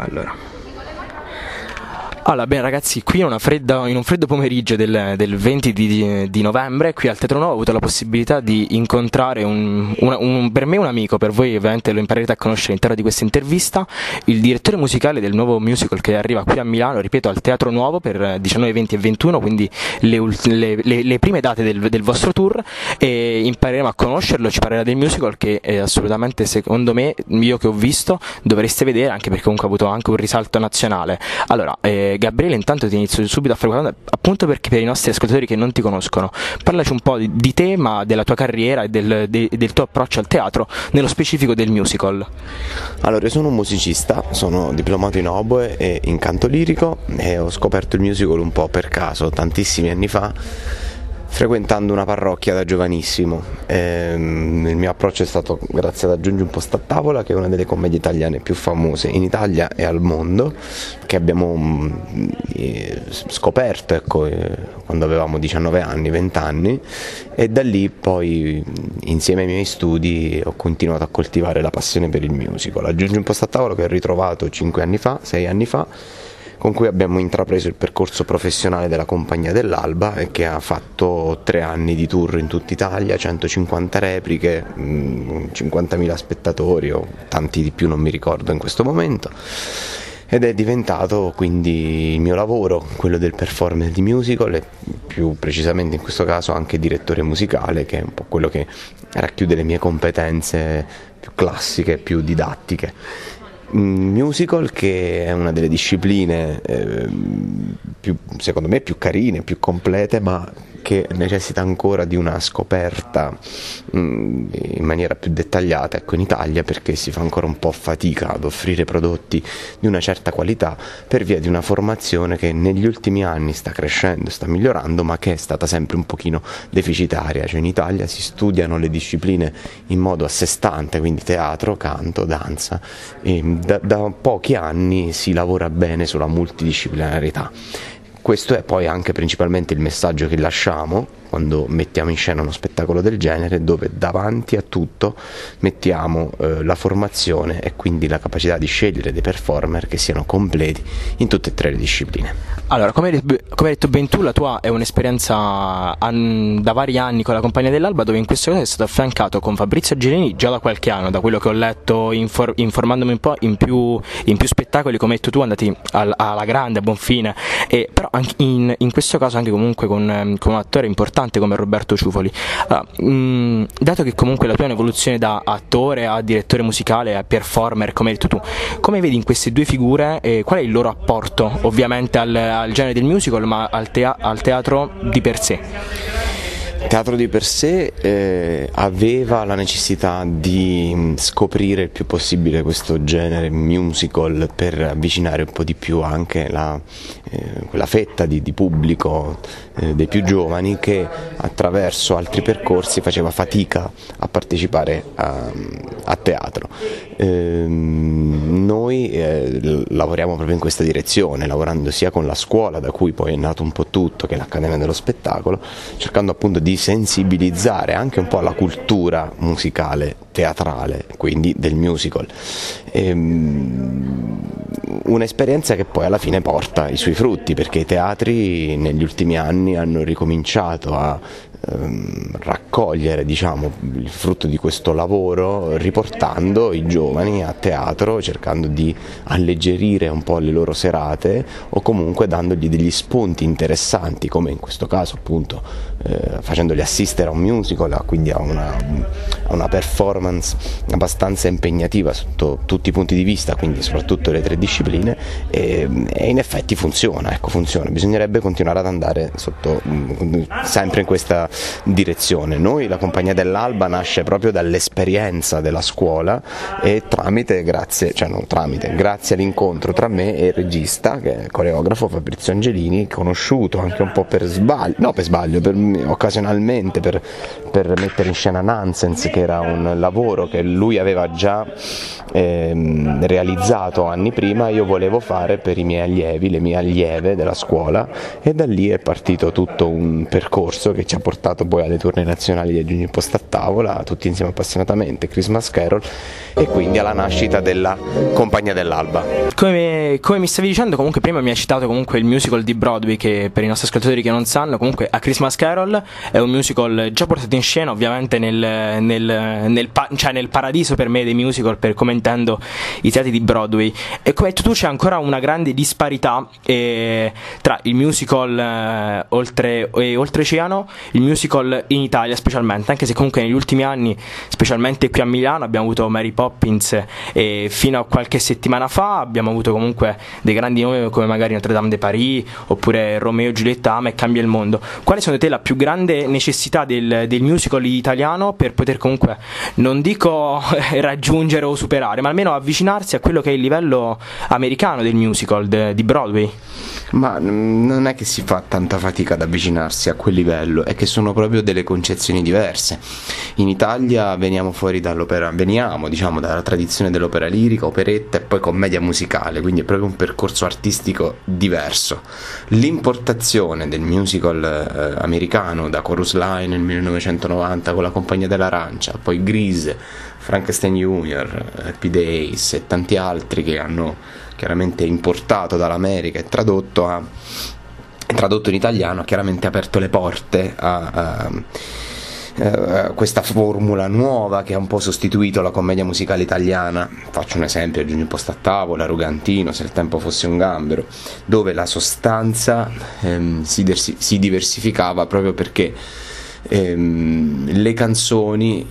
Allora. Allora, bene ragazzi, qui fredda, in un freddo pomeriggio del, del 20 di, di, novembre, qui al Teatro Nuovo ho avuto la possibilità di incontrare un, un, un, per me un amico, per voi ovviamente lo imparerete a conoscere all'interno di questa intervista, il direttore musicale del nuovo musical che arriva qui a Milano, ripeto, al Teatro Nuovo per 19, 20 e 21, quindi le, le, le, le prime date del, del, vostro tour e impareremo a conoscerlo, ci parlerà del musical che assolutamente, secondo me, io che ho visto, dovreste vedere anche perché comunque ha avuto anche un risalto nazionale. Allora, eh, Gabriele, intanto ti inizio subito a fare qualcosa, appunto perché per i nostri ascoltatori che non ti conoscono, parlaci un po' di, di te, ma della tua carriera e del, de, del, tuo approccio al teatro, nello specifico del musical. Allora, io sono un musicista, sono diplomato in oboe e in canto lirico e ho scoperto il musical un po' per caso, tantissimi anni fa frequentando una parrocchia da giovanissimo. Ehm, il mio approccio è stato grazie ad Aggiungi un posto a tavola, che è una delle commedie italiane più famose in Italia e al mondo, che abbiamo mm, eh, scoperto ecco, eh, quando avevamo 19 anni, 20 anni, e da lì poi insieme ai miei studi ho continuato a coltivare la passione per il musical. Aggiungi un posto a tavola che ho ritrovato 5 anni fa, 6 anni fa con cui abbiamo intrapreso il percorso professionale della compagnia dell'Alba e che ha fatto tre anni di tour in tutta Italia, 150 repliche, 50.000 mm, spettatori o tanti di più non mi ricordo in questo momento. Ed è diventato quindi il mio lavoro, quello del performer di musical e più precisamente in questo caso anche direttore musicale che è un po' quello che racchiude le mie competenze più classiche, più didattiche musical che è una delle discipline eh, più, secondo me più carine, più complete, ma che necessita ancora di una scoperta mm, in maniera più dettagliata ecco, in Italia perché si fa ancora un po' fatica ad offrire prodotti di una certa qualità per via di una formazione che negli ultimi anni sta crescendo, sta migliorando ma che è stata sempre un pochino deficitaria, cioè in Italia si studiano le discipline in modo a sé stante, quindi teatro, canto, danza e da, da pochi anni si lavora bene sulla multidisciplinarità questo è poi anche principalmente il messaggio che lasciamo quando mettiamo in scena uno spettacolo del genere dove davanti a tutto mettiamo eh, la formazione e quindi la capacità di scegliere dei performer che siano completi in tutte e tre le discipline. Allora, come hai, detto ben tu, la tua è un'esperienza an- da vari anni con la compagnia dell'Alba dove in questo caso è stato affiancato con Fabrizio Girini già da qualche anno, da quello che ho letto infor- informandomi un po' in più, in più, spettacoli come hai detto tu andati al- alla grande, a buon fine, e, però in, in, questo caso anche comunque con, con un attore importante importante come Roberto Ciufoli. Allora, mh, dato che comunque la tua è un'evoluzione da attore a direttore musicale a performer, come hai detto tu, come vedi in queste due figure eh, qual è il loro apporto ovviamente al, al genere del musical ma al, tea- al teatro di per sé? Teatro di per sé eh, aveva la necessità di mm, scoprire il più possibile questo genere musical per avvicinare un po' di più anche la, eh, quella fetta di, di pubblico eh, dei più giovani che attraverso altri percorsi faceva fatica a partecipare a, a teatro. Ehm, noi eh, lavoriamo proprio in questa direzione, lavorando sia con la scuola da cui poi è nato un po' tutto, che è l'Accademia dello Spettacolo, cercando appunto di sensibilizzare anche un po' alla cultura musicale, teatrale, quindi del musical. Ehm, un'esperienza che poi alla fine porta i suoi frutti perché i teatri negli ultimi anni hanno ricominciato a raccogliere diciamo, il frutto di questo lavoro riportando i giovani a teatro, cercando di alleggerire un po' le loro serate o comunque dandogli degli spunti interessanti come in questo caso appunto eh, facendoli assistere a un musical, quindi a una, a una performance abbastanza impegnativa sotto tutti i punti di vista, quindi soprattutto le tre discipline e, e in effetti funziona, ecco funziona, bisognerebbe continuare ad andare sotto, mm, sempre in questa direzione. Noi, la compagnia dell'Alba, nasce proprio dall'esperienza della scuola e tramite, grazie, cioè non tramite, grazie all'incontro tra me e il regista, che è il coreografo Fabrizio Angelini, conosciuto anche un po' per sbaglio, no per sbaglio, per, occasionalmente per, per mettere in scena Nonsense, che era un lavoro che lui aveva già ehm, realizzato anni prima, io volevo fare per i miei allievi, le mie allieve della scuola e da lì è partito tutto un percorso che ci ha portato portato poi alle tournée nazionali di Aggiungi Posta a Tavola, tutti insieme appassionatamente, Christmas Carol e quindi alla nascita della Compagnia dell'Alba. Come, come, mi stavi dicendo, comunque prima mi hai citato comunque il musical di Broadway che per i nostri ascoltatori che non sanno, comunque A Christmas Carol è un musical già portato in scena ovviamente nel, nel, nel, cioè nel paradiso per me dei musical, per come intendo i teatri di Broadway. E come tu c'è ancora una grande disparità eh, tra il musical eh, oltre, eh, oltreoceano, il musical in Italia specialmente, anche se comunque negli ultimi anni, specialmente qui a Milano, abbiamo avuto Mary Poppins e fino a qualche settimana fa abbiamo avuto comunque dei grandi nomi come magari Notre Dame de Paris oppure Romeo Giulietta Ama e Cambia il Mondo. Quale secondo te la più grande necessità del, del musical italiano per poter comunque, non dico raggiungere o superare, ma almeno avvicinarsi a quello che è il livello americano del musical de, di Broadway? Ma non è che si fa tanta fatica ad avvicinarsi a quel livello, è che sono proprio delle concezioni diverse. In Italia veniamo fuori dall'opera, veniamo diciamo dalla tradizione dell'opera lirica, operetta e poi commedia musicale, quindi è proprio un percorso artistico diverso. L'importazione del musical eh, americano da Chorus Line nel 1990 con la Compagnia dell'Arancia, poi Grease, Frankenstein Jr., Happy Days e tanti altri che hanno chiaramente importato dall'America e tradotto, a, tradotto in italiano, ha chiaramente aperto le porte a, a Uh, questa formula nuova che ha un po' sostituito la commedia musicale italiana. Faccio un esempio, Giugno Posta a tavola, Rugantino, Se il tempo fosse un gambero, dove la sostanza um, si, dersi- si, diversificava proprio perché um, le canzoni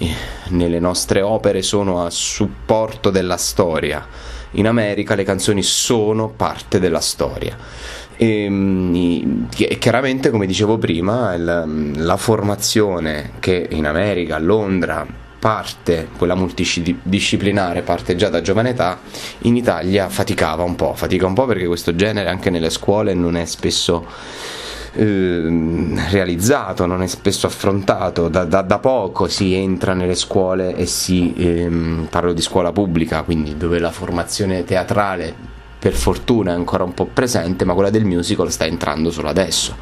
nelle nostre opere sono a supporto della storia in America le canzoni sono parte della storia. Ehm, e, chiaramente, come dicevo prima, la, la formazione che in America, a Londra, parte, quella multidisciplinare, parte già da giovane età, in Italia faticava un po', fatica un po' perché questo genere anche nelle scuole non è spesso eh, realizzato, non è spesso affrontato, da, da, da, poco si entra nelle scuole e si, ehm, parlo di scuola pubblica, quindi dove la formazione teatrale per fortuna è ancora un po' presente, ma quella del musical sta entrando solo adesso.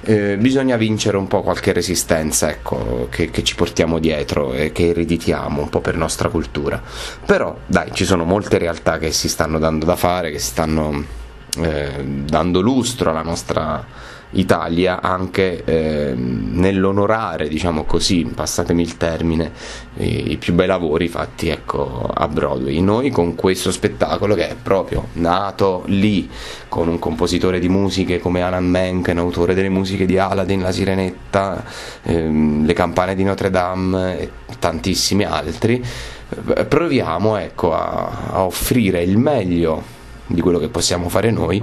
Eh, bisogna vincere un po' qualche resistenza ecco, che, che, ci portiamo dietro e che ereditiamo un po' per nostra cultura. Però dai, ci sono molte realtà che si stanno dando da fare, che stanno eh, dando lustro alla nostra Italia anche eh, nell'onorare, diciamo così, passatemi il termine, i, i, più bei lavori fatti ecco, a Broadway. Noi con questo spettacolo che è proprio nato lì con un compositore di musiche come Alan Menken, autore delle musiche di Aladdin, La Sirenetta, ehm, Le campane di Notre Dame e tantissimi altri, eh, proviamo ecco, a, a offrire il meglio di quello che possiamo fare noi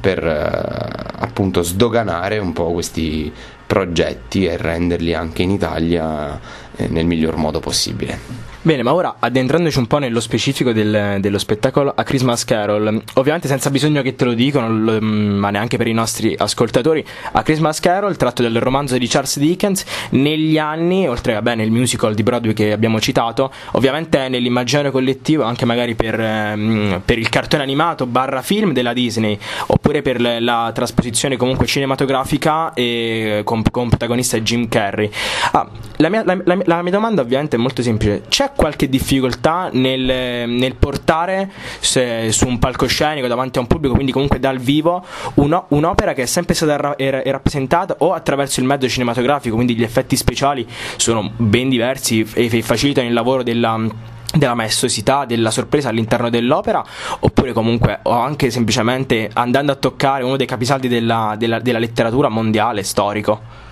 per eh, appunto sdoganare un po' questi progetti e renderli anche in Italia eh, nel miglior modo possibile. Bene, ma ora addentrandoci un po' nello specifico del, dello spettacolo A Christmas Carol, ovviamente senza bisogno che te lo dicono, mm, ma neanche per i nostri ascoltatori, A Christmas Carol, tratto dal romanzo di Charles Dickens, negli anni, oltre a nel musical di Broadway che abbiamo citato, ovviamente nell'immaginario collettivo, anche magari per, um, per il cartone animato barra film della Disney, oppure per le, la trasposizione comunque cinematografica e con, con protagonista Jim Carrey. Ah, la, mia, la, la, la mia domanda ovviamente è molto semplice, c'è qualche difficoltà nel, nel portare se, su un palcoscenico davanti a un pubblico, quindi comunque dal vivo, uno, un'opera che è sempre stata ra- è, è rappresentata o attraverso il mezzo cinematografico, quindi gli effetti speciali sono ben diversi e, e facilitano il lavoro della della maestosità, della sorpresa all'interno dell'opera, oppure comunque o anche semplicemente andando a toccare uno dei capisaldi della, della, della letteratura mondiale, storico.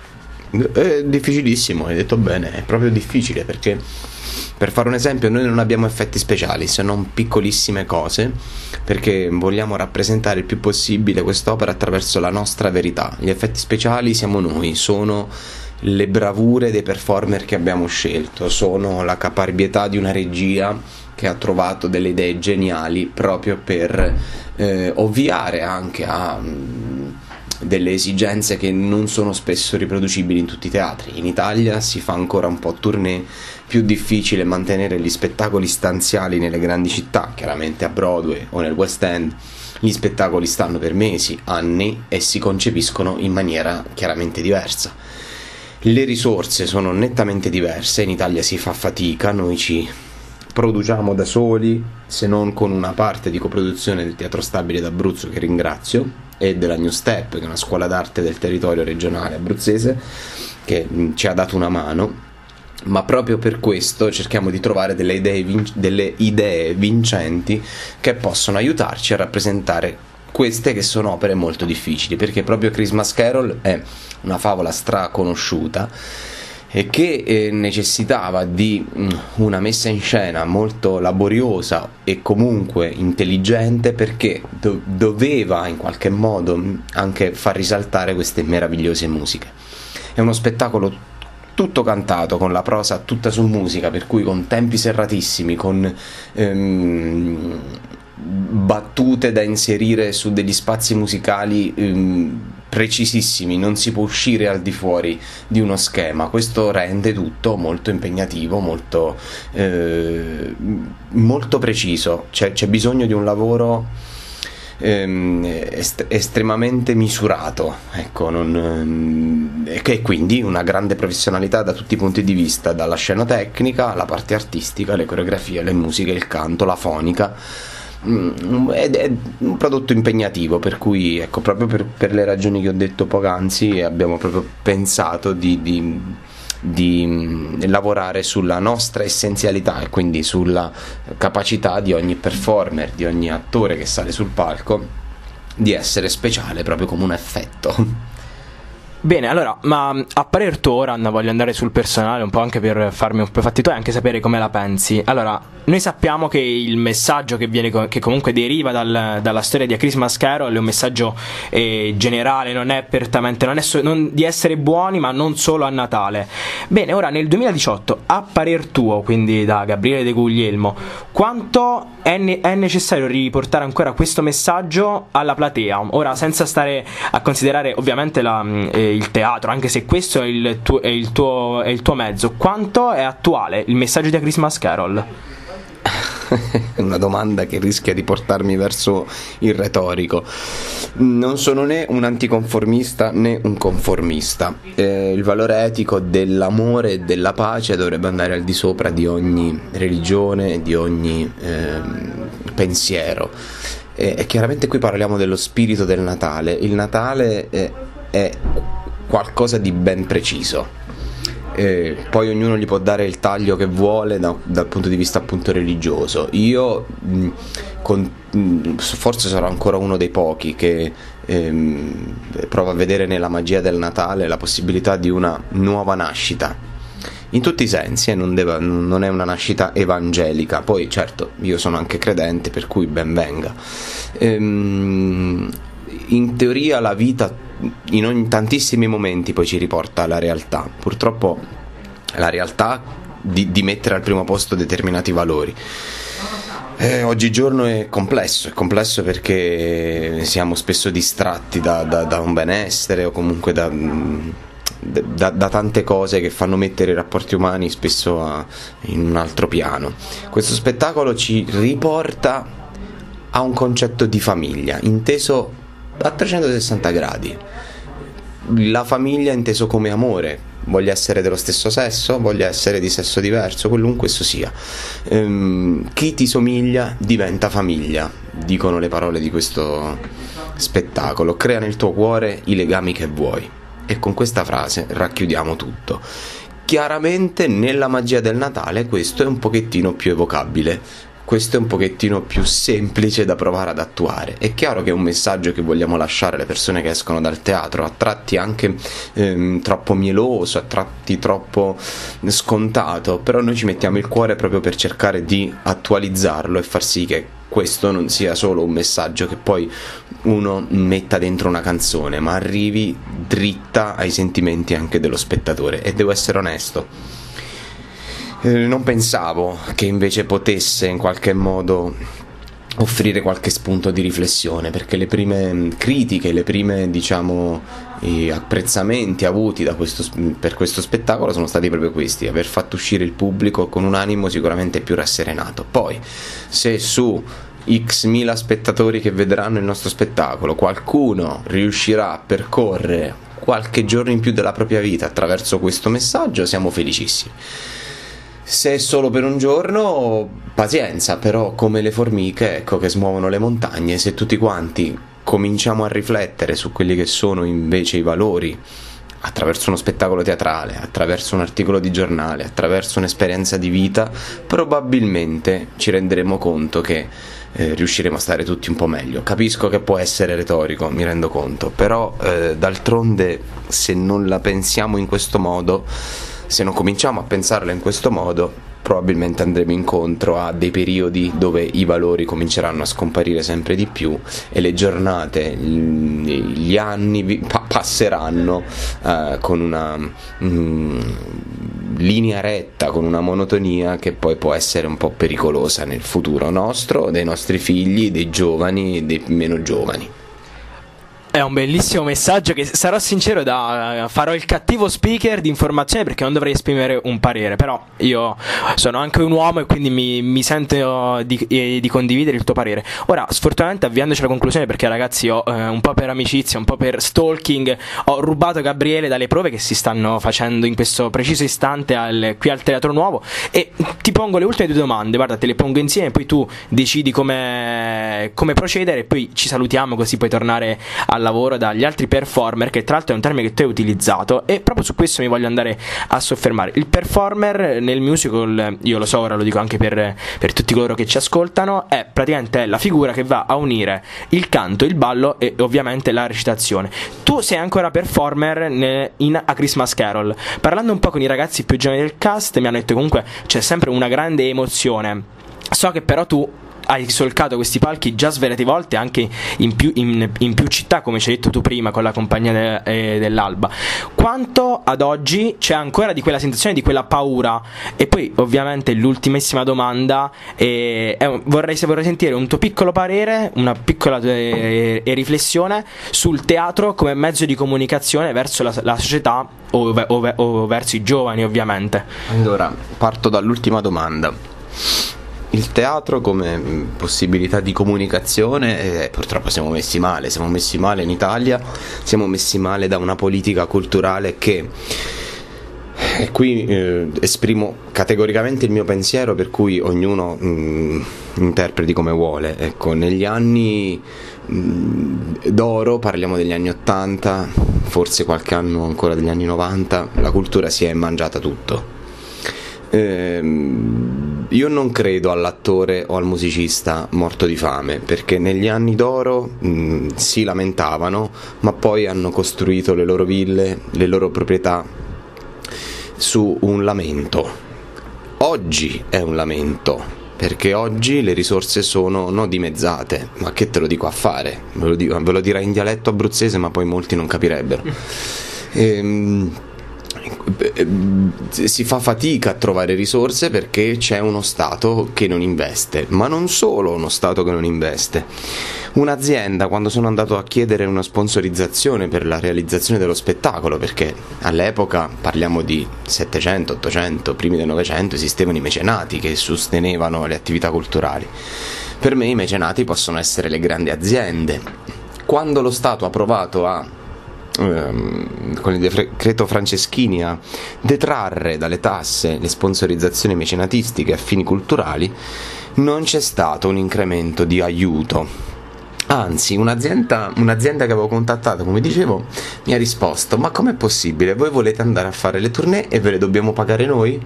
È difficilissimo, hai detto bene, è proprio difficile perché per fare un esempio, noi non abbiamo effetti speciali, se non piccolissime cose, perché vogliamo rappresentare il più possibile quest'opera attraverso la nostra verità. Gli effetti speciali siamo noi, sono le bravure dei performer che abbiamo scelto, sono la caparbietà di una regia che ha trovato delle idee geniali proprio per eh, ovviare anche a mm, delle esigenze che non sono spesso riproducibili in tutti i teatri. In Italia si fa ancora un po' tournée, più difficile mantenere gli spettacoli stanziali nelle grandi città, chiaramente a Broadway o nel West End. Gli spettacoli stanno per mesi, anni e si concepiscono in maniera chiaramente diversa. Le risorse sono nettamente diverse, in Italia si fa fatica, noi ci produciamo da soli, se non con una parte di coproduzione del Teatro Stabile d'Abruzzo che ringrazio e della New Step, che è una scuola d'arte del territorio regionale abruzzese che ci ha dato una mano. Ma proprio per questo cerchiamo di trovare delle idee, vin- delle idee vincenti che possono aiutarci a rappresentare queste che sono opere molto difficili, perché proprio Christmas Carol è una favola straconosciuta e che eh, necessitava di mm, una messa in scena molto laboriosa e comunque intelligente perché do- doveva in qualche modo mm, anche far risaltare queste meravigliose musiche. È uno spettacolo tutto cantato con la prosa tutta su musica, per cui con tempi serratissimi, con ehm, battute da inserire su degli spazi musicali ehm, precisissimi, non si può uscire al di fuori di uno schema. Questo rende tutto molto impegnativo, molto, eh, molto preciso. C'è, c'è bisogno di un lavoro ehm, est- estremamente misurato, ecco, non, ehm, e quindi una grande professionalità da tutti i punti di vista, dalla scenotecnica alla parte artistica, le coreografie, le musiche, il canto, la fonica. Mm, ed è un prodotto impegnativo per cui ecco proprio per, per le ragioni che ho detto poc'anzi abbiamo proprio pensato di, di di mm, lavorare sulla nostra essenzialità e quindi sulla capacità di ogni performer, di ogni attore che sale sul palco di essere speciale proprio come un effetto. Bene, allora, ma a parer tuo ora voglio andare sul personale un po' anche per farmi un po' fatti tuoi e anche sapere come la pensi. Allora, noi sappiamo che il messaggio che, viene, che comunque deriva dal, dalla storia di A Christmas Carol è un messaggio eh, generale, non è apertamente, non è so, non, di essere buoni ma non solo a Natale. Bene, ora nel 2018, a parer tuo, quindi da Gabriele De Guglielmo, quanto è, ne- è necessario riportare ancora questo messaggio alla platea? Ora, senza stare a considerare ovviamente la... Eh, il teatro, anche se questo è il, tuo, è il, tuo, è il tuo mezzo, quanto è attuale il messaggio di A Christmas Carol? una domanda che rischia di portarmi verso il retorico. Non sono né un anticonformista né un conformista. Eh, il valore etico dell'amore e della pace dovrebbe andare al di sopra di ogni religione, di ogni eh, pensiero. E, chiaramente qui parliamo dello spirito del Natale. Il Natale è, è qualcosa di ben preciso. Eh, poi ognuno gli può dare il taglio che vuole da, dal punto di vista appunto religioso. Io mh, con, mh, forse sarò ancora uno dei pochi che ehm, prova a vedere nella magia del Natale la possibilità di una nuova nascita. In tutti i sensi, eh, non, non, è una nascita evangelica. Poi, certo, io sono anche credente, per cui ben venga. Ehm, in teoria la vita in ogni, tantissimi momenti poi ci riporta alla realtà. Purtroppo la realtà di, di mettere al primo posto determinati valori. Eh, oggigiorno è complesso, è complesso perché siamo spesso distratti da, da, da un benessere o comunque da, da, tante cose che fanno mettere i rapporti umani spesso a, in un altro piano. Questo spettacolo ci riporta a un concetto di famiglia, inteso a 360 gradi. La famiglia inteso come amore, voglia essere dello stesso sesso, voglia essere di sesso diverso, qualunque esso sia. Ehm, chi ti somiglia diventa famiglia, dicono le parole di questo spettacolo. Crea nel tuo cuore i legami che vuoi. E con questa frase racchiudiamo tutto. Chiaramente nella magia del Natale questo è un pochettino più evocabile, questo è un pochettino più semplice da provare ad attuare. È chiaro che è un messaggio che vogliamo lasciare alle persone che escono dal teatro, a tratti anche ehm, troppo mieloso, a tratti troppo scontato, però noi ci mettiamo il cuore proprio per cercare di attualizzarlo e far sì che questo non sia solo un messaggio che poi uno metta dentro una canzone, ma arrivi dritta ai sentimenti anche dello spettatore. E devo essere onesto eh, non pensavo che invece potesse in qualche modo offrire qualche spunto di riflessione perché le prime mm, critiche, le prime diciamo apprezzamenti avuti questo, per questo spettacolo sono stati proprio questi, aver fatto uscire il pubblico con un animo sicuramente più rasserenato. Poi se su x mila spettatori che vedranno il nostro spettacolo qualcuno riuscirà a percorrere qualche giorno in più della propria vita attraverso questo messaggio, siamo felicissimi. Se è solo per un giorno, pazienza, però come le formiche, ecco che smuovono le montagne, se tutti quanti cominciamo a riflettere su quelli che sono invece i valori attraverso uno spettacolo teatrale, attraverso un articolo di giornale, attraverso un'esperienza di vita, probabilmente ci renderemo conto che eh, riusciremo a stare tutti un po' meglio. Capisco che può essere retorico, mi rendo conto, però eh, d'altronde se non la pensiamo in questo modo, se non cominciamo a pensarla in questo modo, probabilmente andremo incontro a dei periodi dove i valori cominceranno a scomparire sempre di più e le giornate, gli anni passeranno uh, con una mm, linea retta, con una monotonia che poi può essere un po' pericolosa nel futuro nostro, dei nostri figli, dei giovani, dei meno giovani. È un bellissimo messaggio che sarò sincero da farò il cattivo speaker di informazione perché non dovrei esprimere un parere, però io sono anche un uomo e quindi mi, mi sento di, eh, di, condividere il tuo parere. Ora, sfortunatamente avviandoci alla conclusione perché ragazzi ho eh, un po' per amicizia, un po' per stalking, ho rubato Gabriele dalle prove che si stanno facendo in questo preciso istante al, qui al Teatro Nuovo e ti pongo le ultime due domande, guarda te le pongo insieme poi tu decidi come, come procedere e poi ci salutiamo così puoi tornare alla lavoro dagli altri performer, che tra l'altro è un termine che tu hai utilizzato, e proprio su questo mi voglio andare a soffermare. Il performer nel musical, io lo so, ora lo dico anche per, per tutti coloro che ci ascoltano, è praticamente la figura che va a unire il canto, il ballo e ovviamente la recitazione. Tu sei ancora performer in A Christmas Carol. Parlando un po' con i ragazzi più giovani del cast, mi hanno detto comunque c'è sempre una grande emozione. So che però tu hai solcato questi palchi già svariate volte anche in più, in, in più, città, come ci hai detto tu prima con la compagnia de, eh, dell'Alba. Quanto ad oggi c'è ancora di quella sensazione, di quella paura? E poi, ovviamente, l'ultimissima domanda eh, è, vorrei, vorrei, sentire un tuo piccolo parere, una piccola eh, riflessione sul teatro come mezzo di comunicazione verso la, la società o, o, o verso i giovani, ovviamente. Allora, parto dall'ultima domanda il teatro come mm, possibilità di comunicazione eh, purtroppo siamo messi male, siamo messi male in Italia, siamo messi male da una politica culturale che e eh, qui eh, esprimo categoricamente il mio pensiero per cui ognuno mh, mm, interpreti come vuole. Ecco, negli anni mh, mm, d'oro, parliamo degli anni 80, forse qualche anno ancora degli anni 90, la cultura si è mangiata tutto. Ehm, io non credo all'attore o al musicista morto di fame, perché negli anni d'oro mh, si lamentavano, ma poi hanno costruito le loro ville, le loro proprietà su un lamento. Oggi è un lamento, perché oggi le risorse sono non dimezzate, ma che te lo dico a fare? Ve lo, dico, ve lo direi in dialetto abruzzese, ma poi molti non capirebbero. Ehm, si fa fatica a trovare risorse perché c'è uno Stato che non investe, ma non solo uno Stato che non investe. Un'azienda, quando sono andato a chiedere una sponsorizzazione per la realizzazione dello spettacolo, perché all'epoca parliamo di 700, 800, primi del 900, esistevano i mecenati che sostenevano le attività culturali. Per me i mecenati possono essere le grandi aziende. Quando lo Stato ha provato a con il decreto Franceschini a detrarre dalle tasse le sponsorizzazioni mecenatistiche a fini culturali, non c'è stato un incremento di aiuto. Anzi, un'azienda, un'azienda che avevo contattato, come dicevo, mi ha risposto: Ma com'è possibile? Voi volete andare a fare le tournée e ve le dobbiamo pagare noi?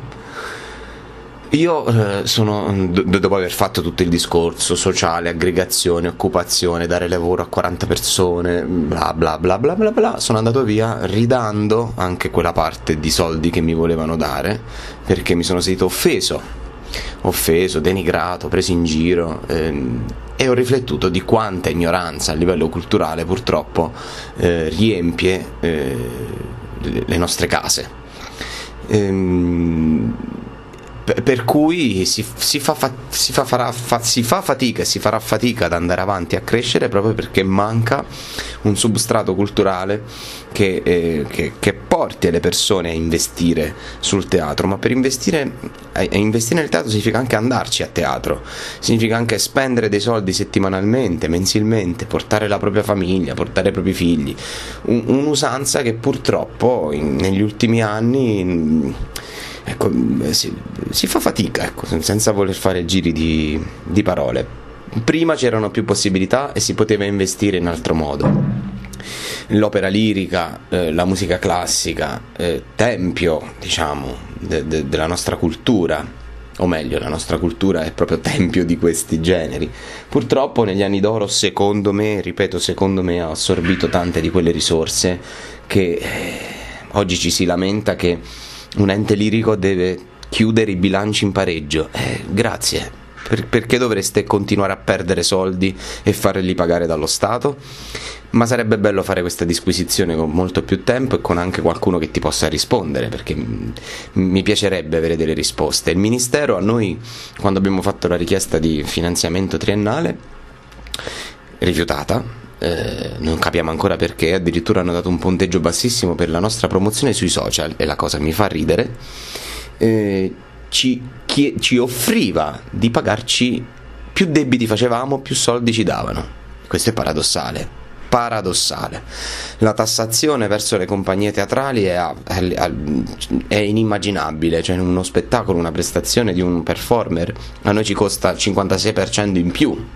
Io eh, sono, dopo aver fatto tutto il discorso sociale, aggregazione, occupazione, dare lavoro a 40 persone, bla bla bla bla bla bla, sono andato via ridando anche quella parte di soldi che mi volevano dare perché mi sono sentito offeso, offeso, denigrato, preso in giro ehm, e ho riflettuto di quanta ignoranza a livello culturale purtroppo eh, riempie eh, le nostre case. Ehm, per cui si, si, fa, si, fa, farà, fa, si, fa, fatica e si farà fatica ad andare avanti a crescere proprio perché manca un substrato culturale che, eh, che, che porti le persone a investire sul teatro, ma per investire, a investire nel teatro significa anche andarci a teatro, significa anche spendere dei soldi settimanalmente, mensilmente, portare la propria famiglia, portare i propri figli, un, un'usanza che purtroppo in, negli ultimi anni ecco, si, si, fa fatica, ecco, senza voler fare giri di, di parole. Prima c'erano più possibilità e si poteva investire in altro modo l'opera lirica, eh, la musica classica, eh, tempio, diciamo, de- de- della nostra cultura, o meglio, la nostra cultura è proprio tempio di questi generi. Purtroppo negli anni d'oro, secondo me, ripeto, secondo me, ha assorbito tante di quelle risorse che eh, oggi ci si lamenta che un ente lirico deve chiudere i bilanci in pareggio. Eh, grazie. Per, perché dovreste continuare a perdere soldi e farli pagare dallo Stato? Ma sarebbe bello fare questa disquisizione con molto più tempo e con anche qualcuno che ti possa rispondere, perché mi piacerebbe avere delle risposte. Il Ministero a noi, quando abbiamo fatto la richiesta di finanziamento triennale, rifiutata, eh, non capiamo ancora perché, addirittura hanno dato un punteggio bassissimo per la nostra promozione sui social e la cosa mi fa ridere, eh, ci, chi, ci offriva di pagarci più debiti facevamo, più soldi ci davano. Questo è paradossale paradossale. La tassazione verso le compagnie teatrali è, è, inimmaginabile, cioè uno spettacolo, una prestazione di un performer a noi ci costa il 56% in più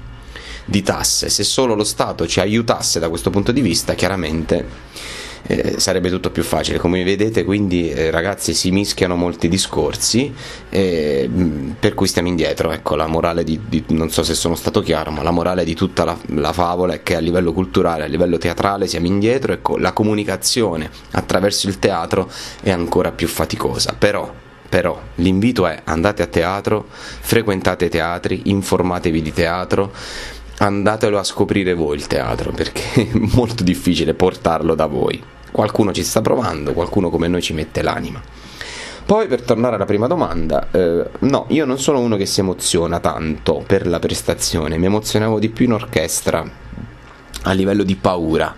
di tasse. Se solo lo Stato ci aiutasse da questo punto di vista, chiaramente eh, sarebbe tutto più facile. Come vedete, quindi, eh, ragazzi, si mischiano molti discorsi, eh, per cui stiamo indietro. Ecco, la morale di, di, non so se sono stato chiaro, ma la morale di tutta la, la, favola è che a livello culturale, a livello teatrale siamo indietro. Ecco, la comunicazione attraverso il teatro è ancora più faticosa. Però però l'invito è andate a teatro, frequentate teatri, informatevi di teatro, andatelo a scoprire voi il teatro perché è molto difficile portarlo da voi. Qualcuno ci sta provando, qualcuno come noi ci mette l'anima. Poi per tornare alla prima domanda, eh, no, io non sono uno che si emoziona tanto per la prestazione, mi emozionavo di più in orchestra a livello di paura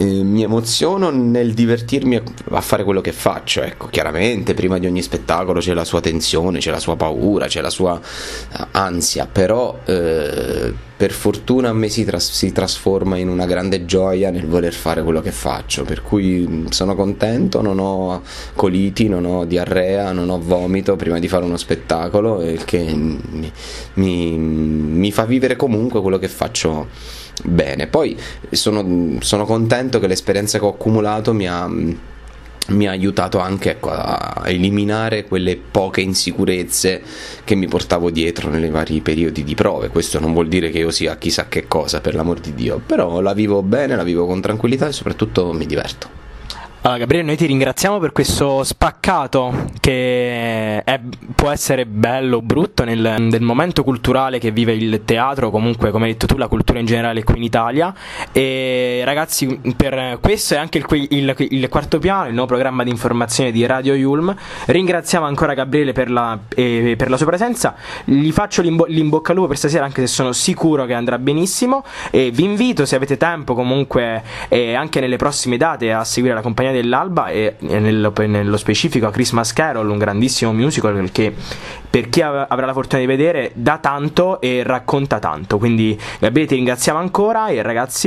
eh, mi emoziono nel divertirmi a, fare quello che faccio. Ecco, chiaramente prima di ogni spettacolo c'è la sua tensione, c'è la sua paura, c'è la sua uh, ansia, però eh, per fortuna a me si, tras- si, trasforma in una grande gioia nel voler fare quello che faccio. Per cui mm, sono contento, non ho coliti, non ho diarrea, non ho vomito prima di fare uno spettacolo, il che mi, mi, mi fa vivere comunque quello che faccio bene. Poi sono, sono contento che l'esperienza che ho accumulato mi ha mi ha aiutato anche ecco, a eliminare quelle poche insicurezze che mi portavo dietro nei vari periodi di prove. Questo non vuol dire che io sia chissà che cosa, per l'amor di Dio, però la vivo bene, la vivo con tranquillità e soprattutto mi diverto. Allora, Gabriele, noi ti ringraziamo per questo spaccato che è, può essere bello o brutto nel, nel, momento culturale che vive il teatro, comunque, come hai detto tu, la cultura in generale qui in Italia. E ragazzi, per questo è anche il, il, il quarto piano, il nuovo programma di informazione di Radio Yulm. Ringraziamo ancora Gabriele per la, eh, per la sua presenza. Gli faccio l'imbo- l'in lupo per stasera, anche se sono sicuro che andrà benissimo. E vi invito, se avete tempo, comunque, eh, anche nelle prossime date, a seguire la compagnia dell'Alba e, nello, nello, specifico a Christmas Carol, un grandissimo musical che per chi avrà la fortuna di vedere dà tanto e racconta tanto. Quindi Gabriele ti ringraziamo ancora e ragazzi